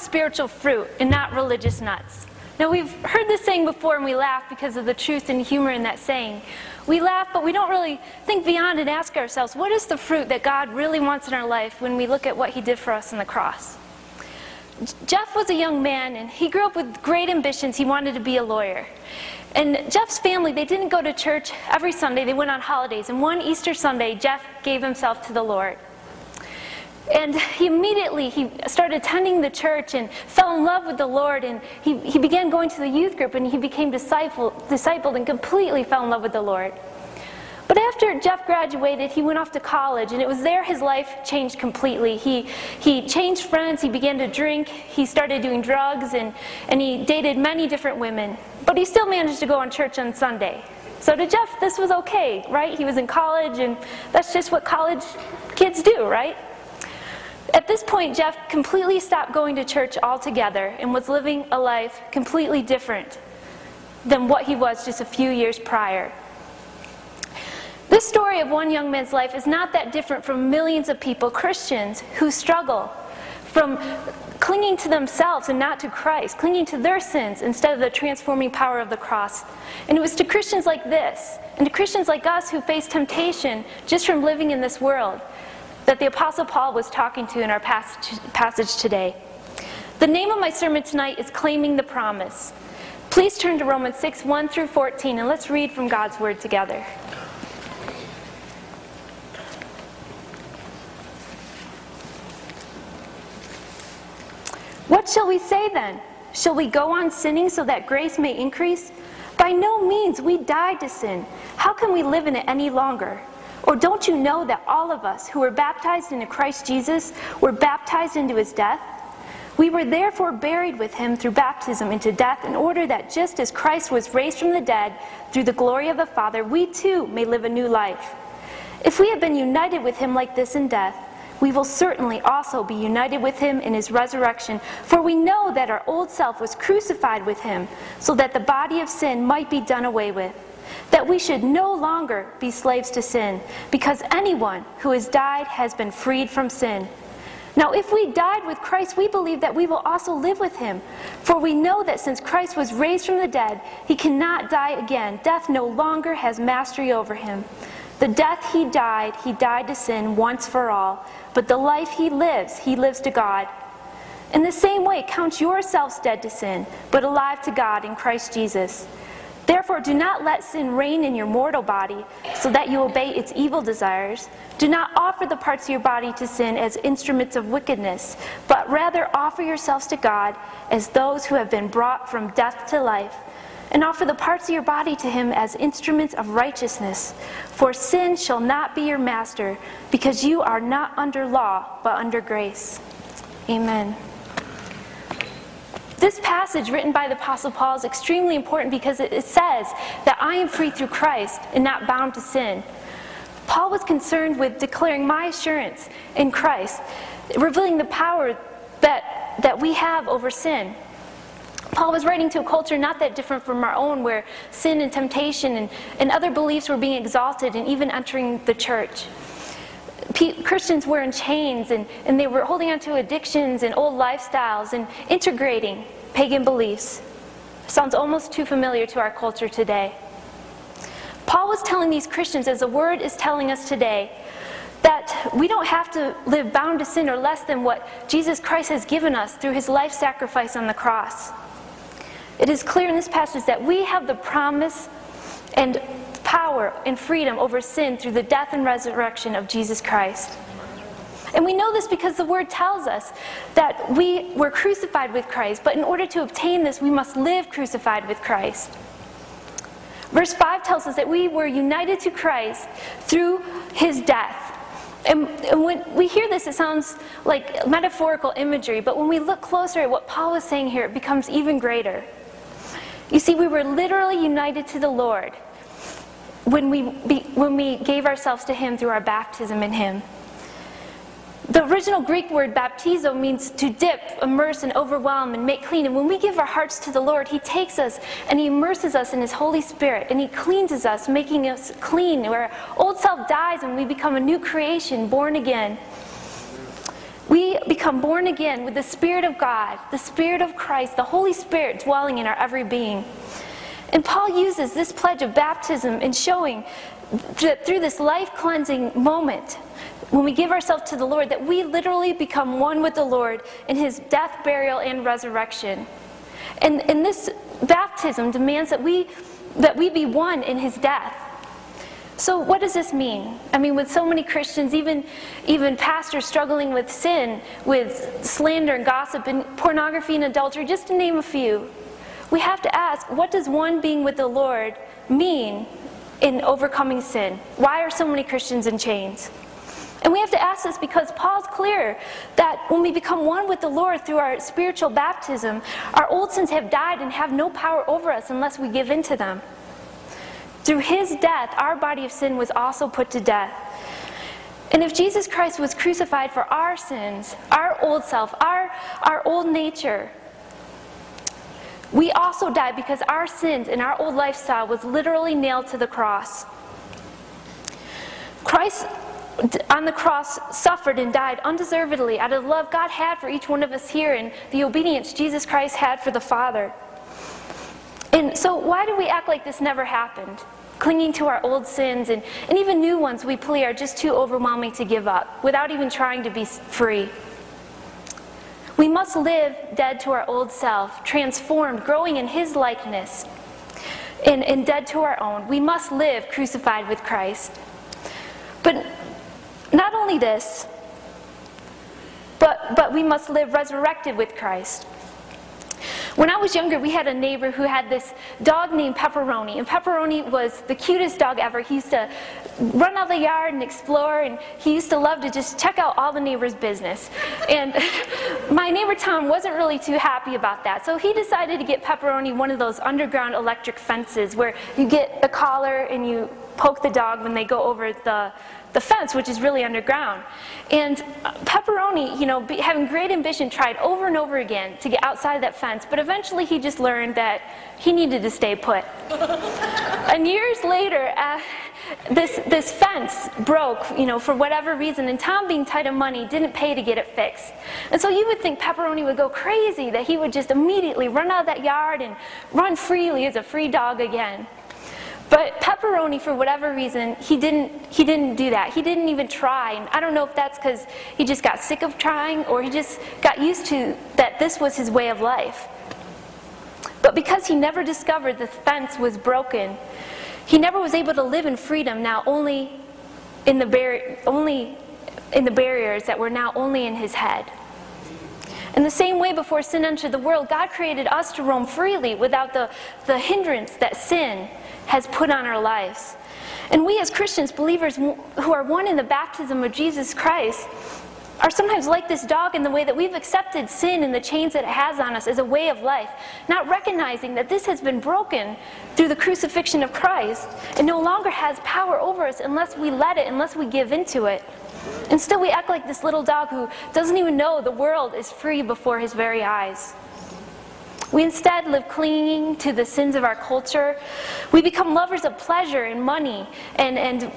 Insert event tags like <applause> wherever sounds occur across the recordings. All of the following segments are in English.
spiritual fruit and not religious nuts. Now, we've heard this saying before and we laugh because of the truth and humor in that saying. We laugh, but we don't really think beyond and ask ourselves, what is the fruit that God really wants in our life when we look at what He did for us on the cross? Jeff was a young man and he grew up with great ambitions. He wanted to be a lawyer. And Jeff's family, they didn't go to church every Sunday, they went on holidays. And one Easter Sunday, Jeff gave himself to the Lord. And he immediately he started attending the church and fell in love with the Lord and he, he began going to the youth group and he became disciple, discipled and completely fell in love with the Lord. But after Jeff graduated, he went off to college, and it was there his life changed completely. He, he changed friends, he began to drink, he started doing drugs, and, and he dated many different women. But he still managed to go on church on Sunday. So to Jeff, this was okay, right? He was in college, and that's just what college kids do, right? At this point, Jeff completely stopped going to church altogether and was living a life completely different than what he was just a few years prior. This story of one young man's life is not that different from millions of people, Christians, who struggle from clinging to themselves and not to Christ, clinging to their sins instead of the transforming power of the cross. And it was to Christians like this, and to Christians like us who face temptation just from living in this world, that the Apostle Paul was talking to in our passage, today. The name of my sermon tonight is Claiming the Promise. Please turn to Romans 6 1 through 14, and let's read from God's Word together. What shall we say then? Shall we go on sinning so that grace may increase? By no means, we died to sin. How can we live in it any longer? Or don't you know that all of us who were baptized into Christ Jesus were baptized into his death? We were therefore buried with him through baptism into death, in order that just as Christ was raised from the dead through the glory of the Father, we too may live a new life. If we have been united with him like this in death, we will certainly also be united with him in his resurrection. For we know that our old self was crucified with him, so that the body of sin might be done away with. That we should no longer be slaves to sin, because anyone who has died has been freed from sin. Now, if we died with Christ, we believe that we will also live with him. For we know that since Christ was raised from the dead, he cannot die again. Death no longer has mastery over him. The death he died, he died to sin once for all, but the life he lives, he lives to God. In the same way, count yourselves dead to sin, but alive to God in Christ Jesus. Therefore, do not let sin reign in your mortal body, so that you obey its evil desires. Do not offer the parts of your body to sin as instruments of wickedness, but rather offer yourselves to God as those who have been brought from death to life and offer the parts of your body to him as instruments of righteousness. For sin shall not be your master, because you are not under law, but under grace. Amen. This passage, written by the Apostle Paul, is extremely important because it says that I am free through Christ and not bound to sin. Paul was concerned with declaring my assurance in Christ, revealing the power that, that we have over sin. Paul was writing to a culture not that different from our own, where sin and temptation and, and other beliefs were being exalted and even entering the church. Christians were in chains and, and they were holding on to addictions and old lifestyles and integrating pagan beliefs. Sounds almost too familiar to our culture today. Paul was telling these Christians, as the word is telling us today, that we don't have to live bound to sin or less than what Jesus Christ has given us through his life sacrifice on the cross. It is clear in this passage that we have the promise and power and freedom over sin through the death and resurrection of Jesus Christ. And we know this because the word tells us that we were crucified with Christ, but in order to obtain this, we must live crucified with Christ. Verse 5 tells us that we were united to Christ through his death. And, and, when we hear this, it sounds like metaphorical imagery, but when we look closer at what Paul is saying here, it becomes even greater. You see, we were literally united to the Lord when we, when we gave ourselves to Him through our baptism in Him. The original Greek word baptizo means to dip, immerse, and overwhelm and make clean. And when we give our hearts to the Lord, He takes us and He immerses us in His Holy Spirit and He cleanses us, making us clean, where old self dies and we become a new creation, born again. We become born again with the Spirit of God, the Spirit of Christ, the Holy Spirit dwelling in our every being. And Paul uses this pledge of baptism in showing that through this life cleansing moment, when we give ourselves to the Lord, that we literally become one with the Lord in his death, burial, and resurrection. And, and this baptism demands that we, that we be one in his death. So, what does this mean? I mean, with so many Christians, even, even pastors struggling with sin, with slander and gossip and pornography and adultery, just to name a few, we have to ask what does one being with the Lord mean in overcoming sin? Why are so many Christians in chains? And we have to ask this because Paul's clear that when we become one with the Lord through our spiritual baptism, our old sins have died and have no power over us unless we give in to them. Through his death, our body of sin was also put to death. And if Jesus Christ was crucified for our sins, our old self, our, our old nature, we also died because our sins and our old lifestyle was literally nailed to the cross. Christ on the cross suffered and died undeservedly out of the love God had for each one of us here and the obedience Jesus Christ had for the Father. And so, why do we act like this never happened? Clinging to our old sins and, and even new ones we plea are just too overwhelming to give up without even trying to be free. We must live dead to our old self, transformed, growing in His likeness, and, and dead to our own. We must live crucified with Christ. But not only this, but, but we must live resurrected with Christ. When I was younger, we had a neighbor who had this dog named Pepperoni, and Pepperoni was the cutest dog ever. He used to run out the yard and explore, and he used to love to just check out all the neighbors' business. And <laughs> my neighbor Tom wasn't really too happy about that, so he decided to get Pepperoni one of those underground electric fences where you get the collar and you poke the dog when they go over the the fence, which is really underground. And Pepperoni, you know, having great ambition, tried over and over again to get outside that fence, but eventually he just learned that he needed to stay put. <laughs> and years later, uh, this, this fence broke, you know, for whatever reason, and Tom, being tight of money, didn't pay to get it fixed. And so you would think Pepperoni would go crazy, that he would just immediately run out of that yard and run freely as a free dog again. But pepperoni, for whatever reason, he didn't, he didn't do that. He didn't even try. And I don't know if that's because he just got sick of trying or he just got used to that this was his way of life. But because he never discovered the fence was broken, he never was able to live in freedom now only in the, bar- only in the barriers that were now only in his head. In the same way, before sin entered the world, God created us to roam freely without the, the hindrance that sin has put on our lives. And we, as Christians, believers who are one in the baptism of Jesus Christ, are sometimes like this dog in the way that we've accepted sin and the chains that it has on us as a way of life, not recognizing that this has been broken through the crucifixion of Christ and no longer has power over us unless we let it, unless we give into it. And still, we act like this little dog who doesn't even know the world is free before his very eyes. We instead live clinging to the sins of our culture. We become lovers of pleasure and money, and, and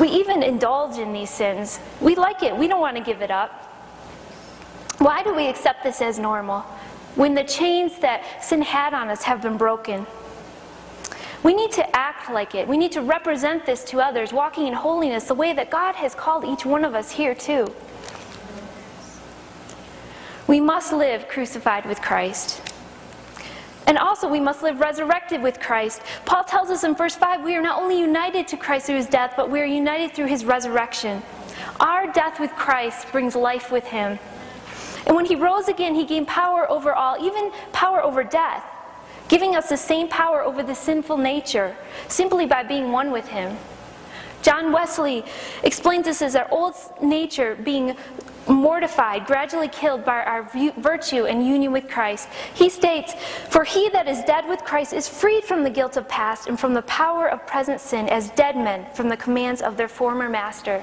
we even indulge in these sins. We like it, we don't want to give it up. Why do we accept this as normal when the chains that sin had on us have been broken? We need to act like it. We need to represent this to others, walking in holiness the way that God has called each one of us here, too. We must live crucified with Christ. And also, we must live resurrected with Christ. Paul tells us in verse 5 we are not only united to Christ through his death, but we are united through his resurrection. Our death with Christ brings life with him. And when he rose again, he gained power over all, even power over death, giving us the same power over the sinful nature simply by being one with him. John Wesley explains this as our old nature being mortified, gradually killed by our virtue and union with Christ. He states, For he that is dead with Christ is freed from the guilt of past and from the power of present sin as dead men from the commands of their former master.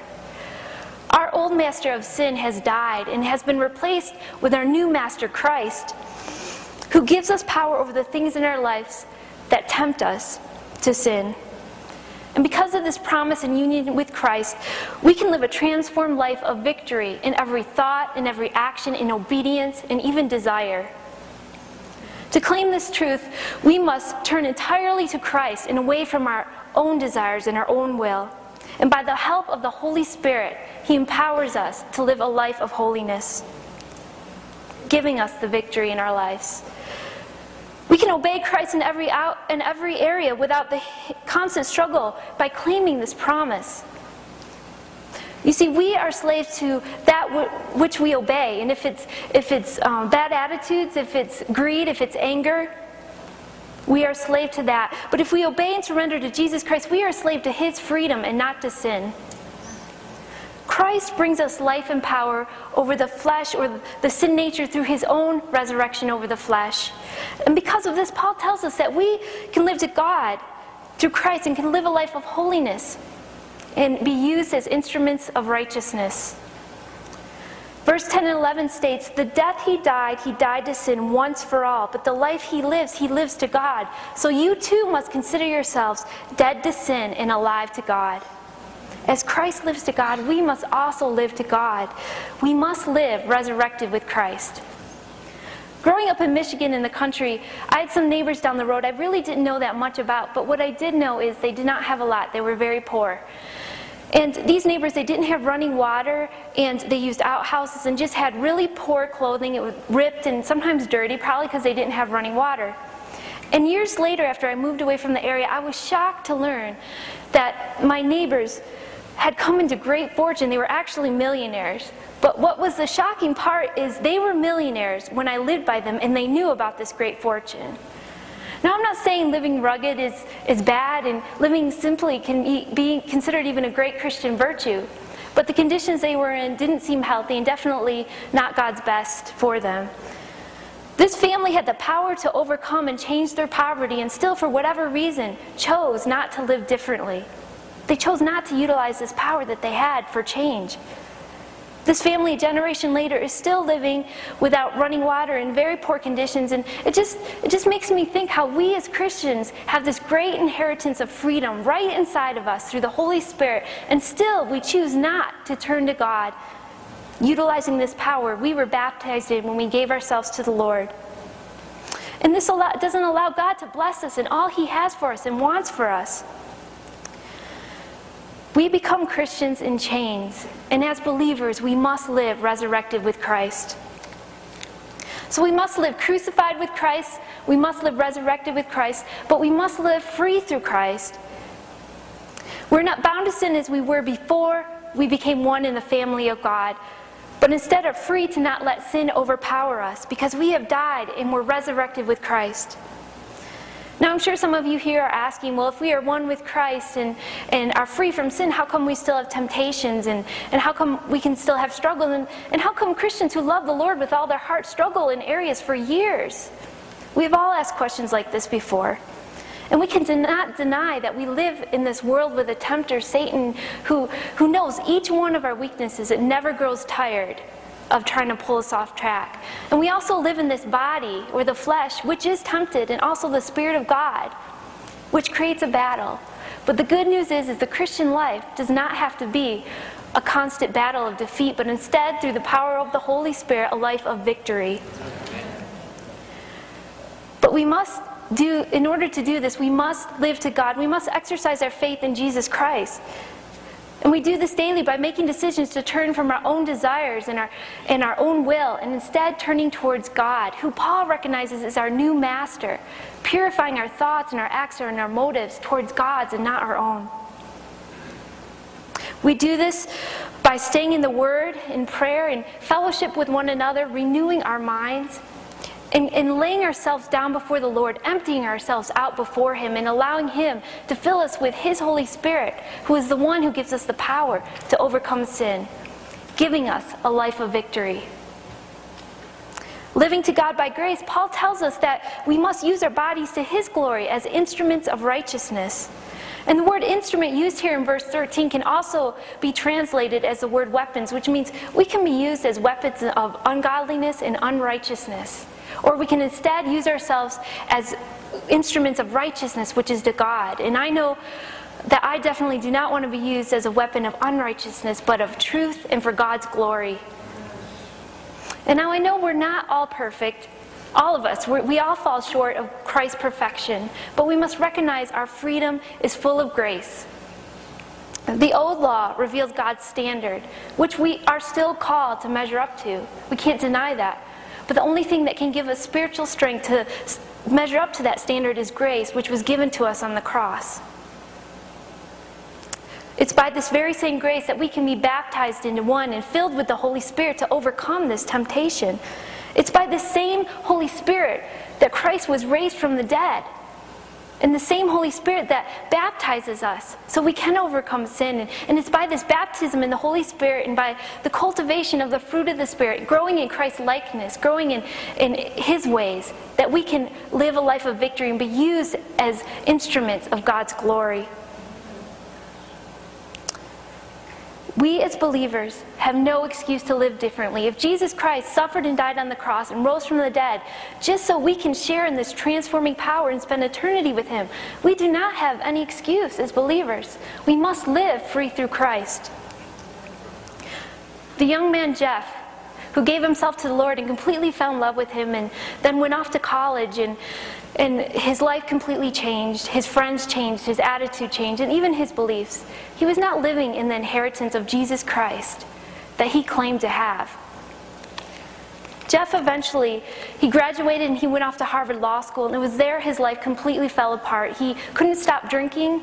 Our old master of sin has died and has been replaced with our new master, Christ, who gives us power over the things in our lives that tempt us to sin. And because of this promise and union with Christ, we can live a transformed life of victory in every thought, in every action, in obedience, and even desire. To claim this truth, we must turn entirely to Christ and away from our own desires and our own will. And by the help of the Holy Spirit, He empowers us to live a life of holiness, giving us the victory in our lives. We can obey Christ in every, out, in every area without the constant struggle by claiming this promise. You see, we are slaves to that which we obey. And if it's, if it's um, bad attitudes, if it's greed, if it's anger, we are slave to that. But if we obey and surrender to Jesus Christ, we are slave to his freedom and not to sin. Christ brings us life and power over the flesh or the sin nature through his own resurrection over the flesh. And because of this, Paul tells us that we can live to God through Christ and can live a life of holiness and be used as instruments of righteousness. Verse 10 and 11 states, The death he died, he died to sin once for all, but the life he lives, he lives to God. So you too must consider yourselves dead to sin and alive to God. As Christ lives to God, we must also live to God. We must live resurrected with Christ. Growing up in Michigan in the country, I had some neighbors down the road I really didn't know that much about, but what I did know is they did not have a lot. They were very poor. And these neighbors, they didn't have running water, and they used outhouses and just had really poor clothing. It was ripped and sometimes dirty, probably because they didn't have running water. And years later, after I moved away from the area, I was shocked to learn that my neighbors had come into great fortune. They were actually millionaires. But what was the shocking part is they were millionaires when I lived by them and they knew about this great fortune. Now, I'm not saying living rugged is, is bad and living simply can be, be considered even a great Christian virtue. But the conditions they were in didn't seem healthy and definitely not God's best for them. This family had the power to overcome and change their poverty and still, for whatever reason, chose not to live differently. They chose not to utilize this power that they had for change. This family, a generation later, is still living without running water in very poor conditions, and it just, it just makes me think how we as Christians have this great inheritance of freedom right inside of us through the Holy Spirit, and still we choose not to turn to God, utilizing this power we were baptized in when we gave ourselves to the Lord. And this doesn't allow God to bless us in all He has for us and wants for us. We become Christians in chains, and as believers, we must live resurrected with Christ. So we must live crucified with Christ, we must live resurrected with Christ, but we must live free through Christ. We're not bound to sin as we were before we became one in the family of God, but instead are free to not let sin overpower us because we have died and we're resurrected with Christ. Now, I'm sure some of you here are asking, well, if we are one with Christ and, and are free from sin, how come we still have temptations? And, and how come we can still have struggles? And, and how come Christians who love the Lord with all their heart struggle in areas for years? We've all asked questions like this before. And we can not deny that we live in this world with a tempter, Satan, who, who knows each one of our weaknesses and never grows tired of trying to pull us off track. And we also live in this body, or the flesh, which is tempted, and also the Spirit of God, which creates a battle. But the good news is, is the Christian life does not have to be a constant battle of defeat, but instead, through the power of the Holy Spirit, a life of victory. But we must do, in order to do this, we must live to God. We must exercise our faith in Jesus Christ. And we do this daily by making decisions to turn from our own desires and our, and our own will and instead turning towards God, who Paul recognizes as our new master, purifying our thoughts and our acts and our motives towards God's and not our own. We do this by staying in the Word, in prayer, in fellowship with one another, renewing our minds, and laying ourselves down before the Lord, emptying ourselves out before Him, and allowing Him to fill us with His Holy Spirit, who is the one who gives us the power to overcome sin, giving us a life of victory. Living to God by grace, Paul tells us that we must use our bodies to His glory as instruments of righteousness. And the word instrument used here in verse 13 can also be translated as the word weapons, which means we can be used as weapons of ungodliness and unrighteousness. Or we can instead use ourselves as instruments of righteousness, which is to God. And I know that I definitely do not want to be used as a weapon of unrighteousness, but of truth and for God's glory. And now I know we're not all perfect. All of us, we all fall short of Christ's perfection, but we must recognize our freedom is full of grace. The old law reveals God's standard, which we are still called to measure up to. We can't deny that. But the only thing that can give us spiritual strength to measure up to that standard is grace, which was given to us on the cross. It's by this very same grace that we can be baptized into one and filled with the Holy Spirit to overcome this temptation. It's by the same Holy Spirit that Christ was raised from the dead and the same Holy Spirit that baptizes us so we can overcome sin. And, it's by this baptism in the Holy Spirit and by the cultivation of the fruit of the Spirit, growing in Christ's likeness, growing in, in His ways, that we can live a life of victory and be used as instruments of God's glory. We as believers have no excuse to live differently. If Jesus Christ suffered and died on the cross and rose from the dead just so we can share in this transforming power and spend eternity with Him, we do not have any excuse as believers. We must live free through Christ. The young man Jeff, who gave himself to the Lord and completely fell in love with Him and then went off to college and and his life completely changed. His friends changed. His attitude changed. And even his beliefs. He was not living in the inheritance of Jesus Christ that he claimed to have. Jeff eventually, he graduated and he went off to Harvard Law School, and it was there his life completely fell apart. He couldn't stop drinking,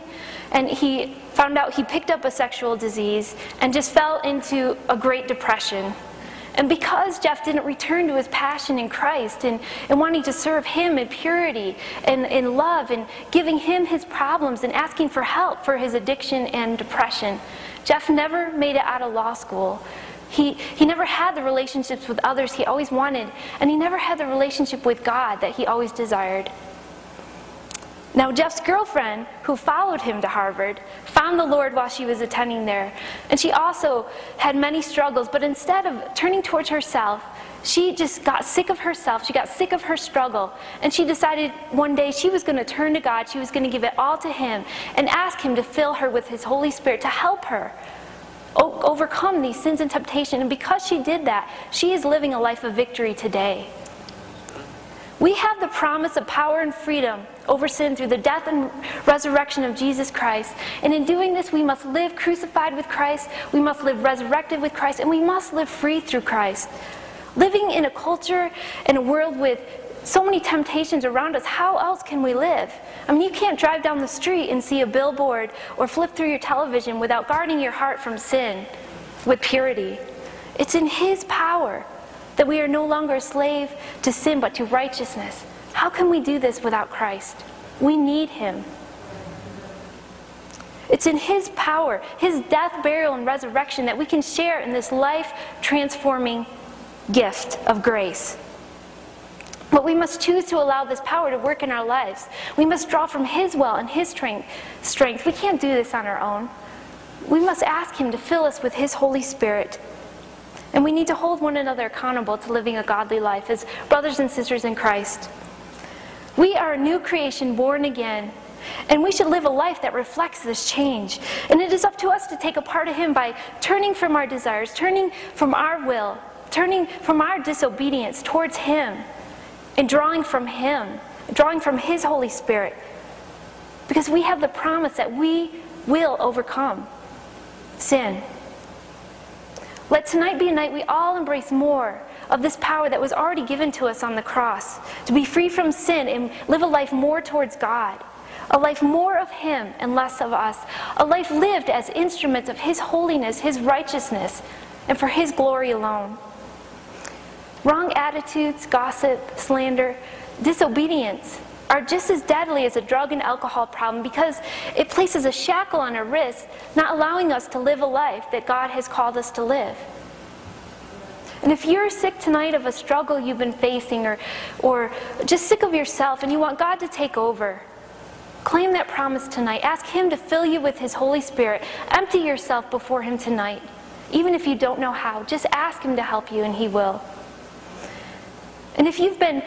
and he found out he picked up a sexual disease and just fell into a great depression. And because Jeff didn't return to his passion in Christ and, and wanting to serve him in purity and in love and giving him his problems and asking for help for his addiction and depression, Jeff never made it out of law school. He, he never had the relationships with others he always wanted, and he never had the relationship with God that he always desired. Now, Jeff's girlfriend, who followed him to Harvard, found the Lord while she was attending there. And she also had many struggles, but instead of turning towards herself, she just got sick of herself. She got sick of her struggle. And she decided one day she was going to turn to God. She was going to give it all to Him and ask Him to fill her with His Holy Spirit to help her overcome these sins and temptation. And because she did that, she is living a life of victory today. We have the promise of power and freedom over sin through the death and resurrection of Jesus Christ. And in doing this, we must live crucified with Christ, we must live resurrected with Christ, and we must live free through Christ. Living in a culture and a world with so many temptations around us, how else can we live? I mean, you can't drive down the street and see a billboard or flip through your television without guarding your heart from sin with purity. It's in His power that we are no longer a slave to sin but to righteousness. How can we do this without Christ? We need Him. It's in His power, His death, burial, and resurrection that we can share in this life transforming gift of grace. But we must choose to allow this power to work in our lives. We must draw from His well and His strength. strength. We can't do this on our own. We must ask Him to fill us with His Holy Spirit. And we need to hold one another accountable to living a godly life as brothers and sisters in Christ. We are a new creation born again, and we should live a life that reflects this change. And it is up to us to take a part of Him by turning from our desires, turning from our will, turning from our disobedience towards Him, and drawing from Him, drawing from His Holy Spirit. Because we have the promise that we will overcome sin. Let tonight be a night we all embrace more of this power that was already given to us on the cross to be free from sin and live a life more towards God. A life more of Him and less of us. A life lived as instruments of His holiness, His righteousness, and for His glory alone. Wrong attitudes, gossip, slander, disobedience are just as deadly as a drug and alcohol problem because it places a shackle on our wrists, not allowing us to live a life that God has called us to live. And if you're sick tonight of a struggle you've been facing or, or just sick of yourself and you want God to take over, claim that promise tonight. Ask Him to fill you with His Holy Spirit. Empty yourself before Him tonight. Even if you don't know how, just ask Him to help you and He will. And if you've been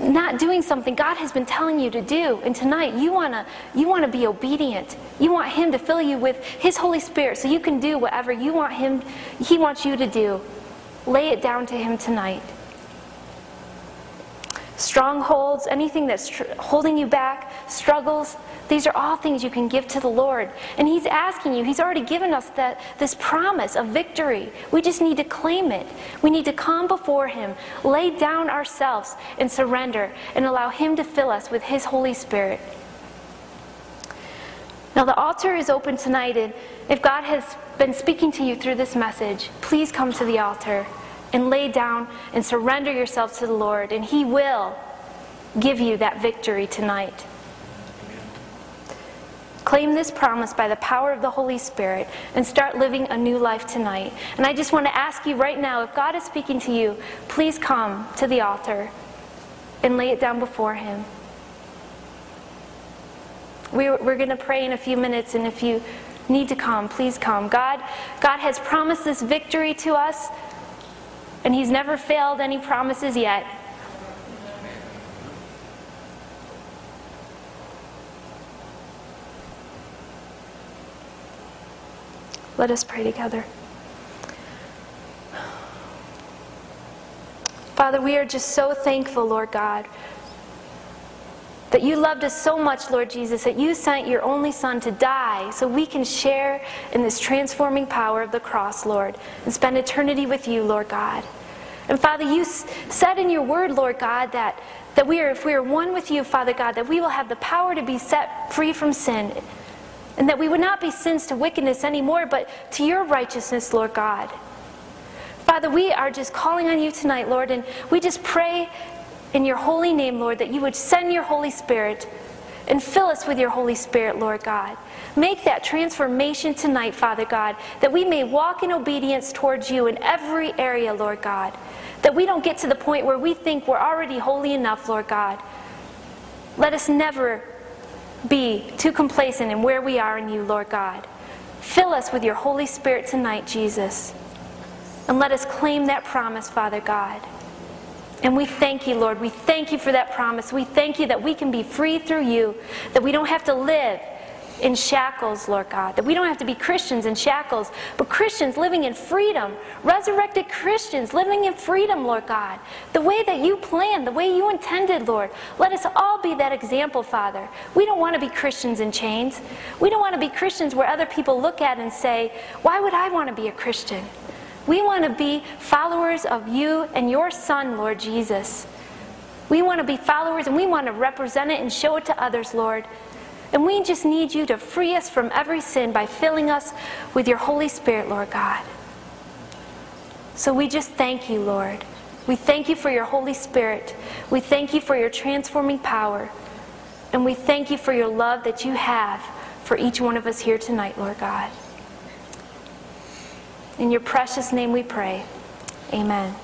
not doing something God has been telling you to do. And tonight you want to you want to be obedient. You want him to fill you with his Holy Spirit so you can do whatever you want him he wants you to do. Lay it down to him tonight. Strongholds, anything that's tr- holding you back, struggles, these are all things you can give to the Lord. And He's asking you, He's already given us that, this promise of victory. We just need to claim it. We need to come before Him, lay down ourselves, and surrender, and allow Him to fill us with His Holy Spirit. Now, the altar is open tonight, and if God has been speaking to you through this message, please come to the altar and lay down and surrender yourself to the Lord, and He will give you that victory tonight. Claim this promise by the power of the Holy Spirit and start living a new life tonight. And I just want to ask you right now if God is speaking to you, please come to the altar and lay it down before Him. We're, going to pray in a few minutes, and if you need to come, please come. God, God has promised this victory to us and He's never failed any promises yet. Let us pray together. Father, we are just so thankful, Lord God, that you loved us so much, Lord Jesus, that you sent your only Son to die so we can share in this transforming power of the cross, Lord, and spend eternity with you, Lord God. And Father, you said in your word, Lord God, that, that we are, if we are one with you, Father God, that we will have the power to be set free from sin. And that we would not be sins to wickedness anymore, but to your righteousness, Lord God. Father, we are just calling on you tonight, Lord, and we just pray in your holy name, Lord, that you would send your Holy Spirit and fill us with your Holy Spirit, Lord God. Make that transformation tonight, Father God, that we may walk in obedience towards you in every area, Lord God. That we don't get to the point where we think we're already holy enough, Lord God. Let us never be too complacent in where we are in you, Lord God. Fill us with your Holy Spirit tonight, Jesus. And let us claim that promise, Father God. And we thank you, Lord. We thank you for that promise. We thank you that we can be free through you, that we don't have to live in shackles, Lord God, that we don't have to be Christians in shackles, but Christians living in freedom, resurrected Christians living in freedom, Lord God, the way that you planned, the way you intended, Lord. Let us all be that example, Father. We don't want to be Christians in chains. We don't want to be Christians where other people look at and say, Why would I want to be a Christian? We want to be followers of you and your Son, Lord Jesus. We want to be followers and we want to represent it and show it to others, Lord. And we just need you to free us from every sin by filling us with your Holy Spirit, Lord God. So we just thank you, Lord. We thank you for your Holy Spirit. We thank you for your transforming power. And we thank you for your love that you have for each one of us here tonight, Lord God. In your precious name we pray. Amen.